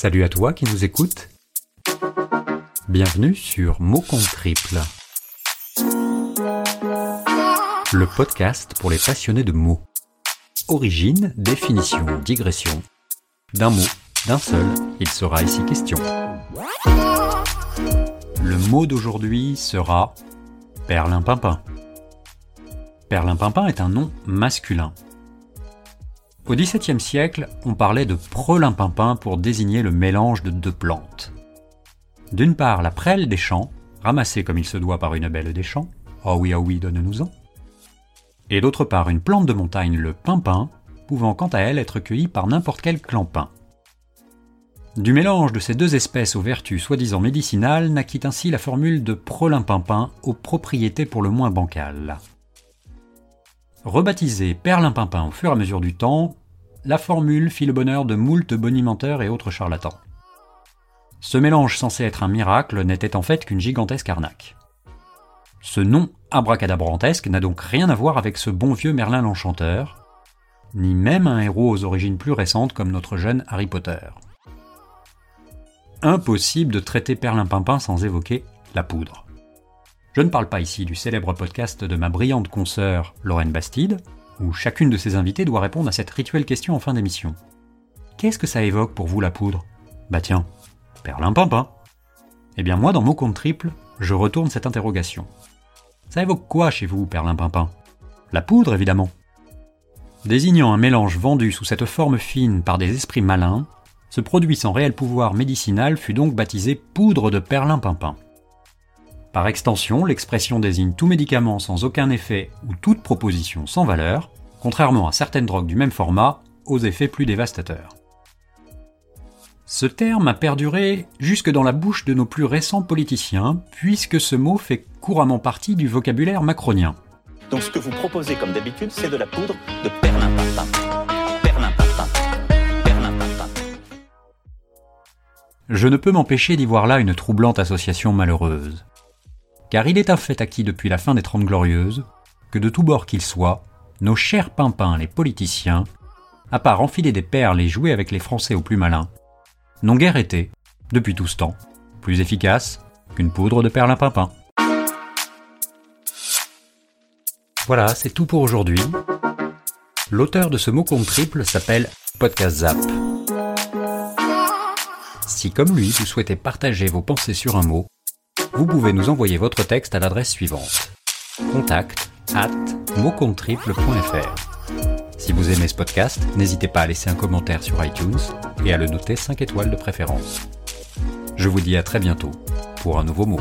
Salut à toi qui nous écoutes. Bienvenue sur Mots contre triple. Le podcast pour les passionnés de mots. Origine, définition, digression. D'un mot, d'un seul, il sera ici question. Le mot d'aujourd'hui sera perlimpinpin. Perlimpinpin est un nom masculin. Au XVIIe siècle, on parlait de prelimpinpin pour désigner le mélange de deux plantes. D'une part, la prêle des champs, ramassée comme il se doit par une belle des champs, oh oui, oh oui, donne-nous-en. Et d'autre part, une plante de montagne, le pimpin, pouvant quant à elle être cueillie par n'importe quel clampin. Du mélange de ces deux espèces aux vertus soi-disant médicinales naquit ainsi la formule de prolimpinpin aux propriétés pour le moins bancales. Rebaptisé perlimpinpin au fur et à mesure du temps, la formule fit le bonheur de moult bonimenteurs et autres charlatans. Ce mélange censé être un miracle n'était en fait qu'une gigantesque arnaque. Ce nom abracadabrantesque n'a donc rien à voir avec ce bon vieux Merlin l'Enchanteur, ni même un héros aux origines plus récentes comme notre jeune Harry Potter. Impossible de traiter Perlimpinpin sans évoquer la poudre. Je ne parle pas ici du célèbre podcast de ma brillante consoeur Lorraine Bastide, où chacune de ses invités doit répondre à cette rituelle question en fin d'émission. Qu'est-ce que ça évoque pour vous la poudre? Bah tiens, perlimpinpin. Eh bien moi, dans mon compte triple, je retourne cette interrogation. Ça évoque quoi chez vous, perlimpinpin? La poudre, évidemment. Désignant un mélange vendu sous cette forme fine par des esprits malins, ce produit sans réel pouvoir médicinal fut donc baptisé poudre de perlimpinpin. Par extension, l'expression désigne tout médicament sans aucun effet ou toute proposition sans valeur, contrairement à certaines drogues du même format, aux effets plus dévastateurs. Ce terme a perduré jusque dans la bouche de nos plus récents politiciens, puisque ce mot fait couramment partie du vocabulaire macronien. Donc ce que vous proposez comme d'habitude, c'est de la poudre de perlimpinpin. Perlimpinpin. Perlimpinpin. Je ne peux m'empêcher d'y voir là une troublante association malheureuse. Car il est un fait acquis depuis la fin des Trente Glorieuses que de tous bords qu'ils soient, nos chers pimpins les politiciens, à part enfiler des perles et jouer avec les Français au plus malin, n'ont guère été, depuis tout ce temps, plus efficaces qu'une poudre de perlimpinpin. Voilà, c'est tout pour aujourd'hui. L'auteur de ce mot compte triple s'appelle Podcast Zap. Si comme lui, vous souhaitez partager vos pensées sur un mot, vous pouvez nous envoyer votre texte à l'adresse suivante contact at. Si vous aimez ce podcast, n'hésitez pas à laisser un commentaire sur iTunes et à le noter 5 étoiles de préférence. Je vous dis à très bientôt pour un nouveau mot.